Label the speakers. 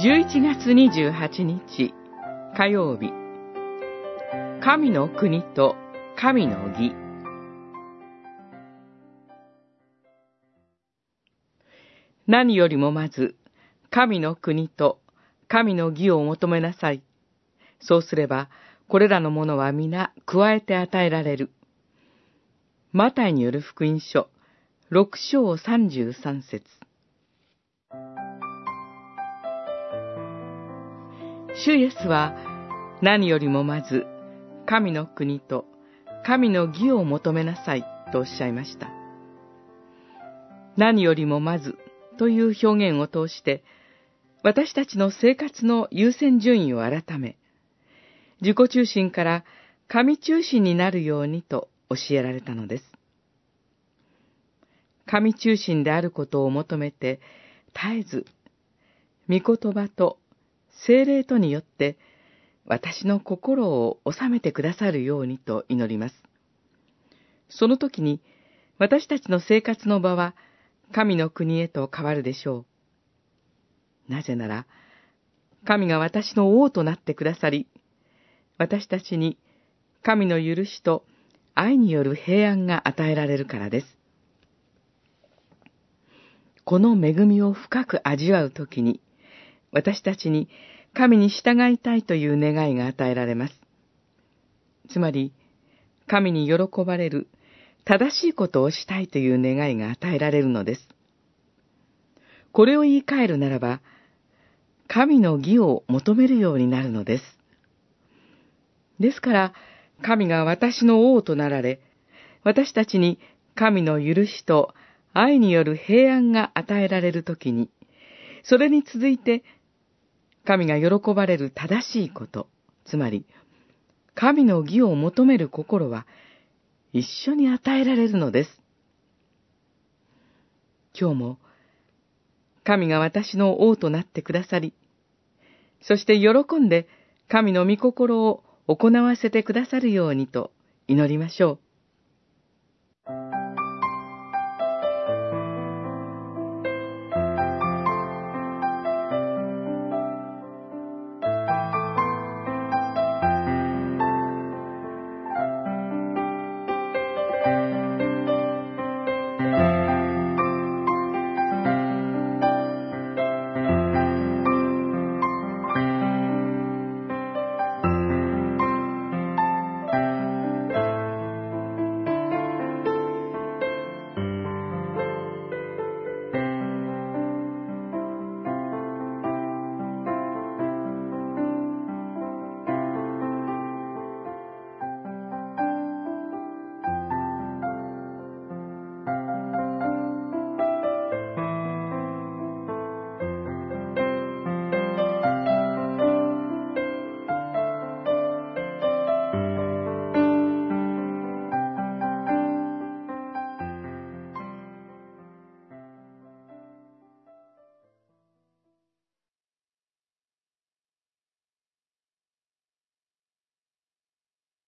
Speaker 1: 11月28日火曜日神の国と神の義何よりもまず神の国と神の義を求めなさい。そうすれば、これらのものは皆加えて与えられる。マタイによる福音書、六章三十三節主イエスは何よりもまず神の国と神の義を求めなさいとおっしゃいました。何よりもまずという表現を通して私たちの生活の優先順位を改め、自己中心から神中心になるようにと教えられたのです。神中心であることを求めて、絶えず、御言葉と精霊とによって、私の心を収めてくださるようにと祈ります。その時に、私たちの生活の場は、神の国へと変わるでしょう。なぜなら、神が私の王となってくださり、私たちに神の許しと愛による平安が与えられるからです。この恵みを深く味わうときに、私たちに神に従いたいという願いが与えられます。つまり、神に喜ばれる正しいことをしたいという願いが与えられるのです。これを言い換えるならば、神の義を求めるようになるのです。ですから、神が私の王となられ、私たちに神の許しと愛による平安が与えられるときに、それに続いて、神が喜ばれる正しいこと、つまり、神の義を求める心は、一緒に与えられるのです。今日も、神が私の王となってくださり、そして喜んで神の御心を行わせてくださるようにと祈りましょう。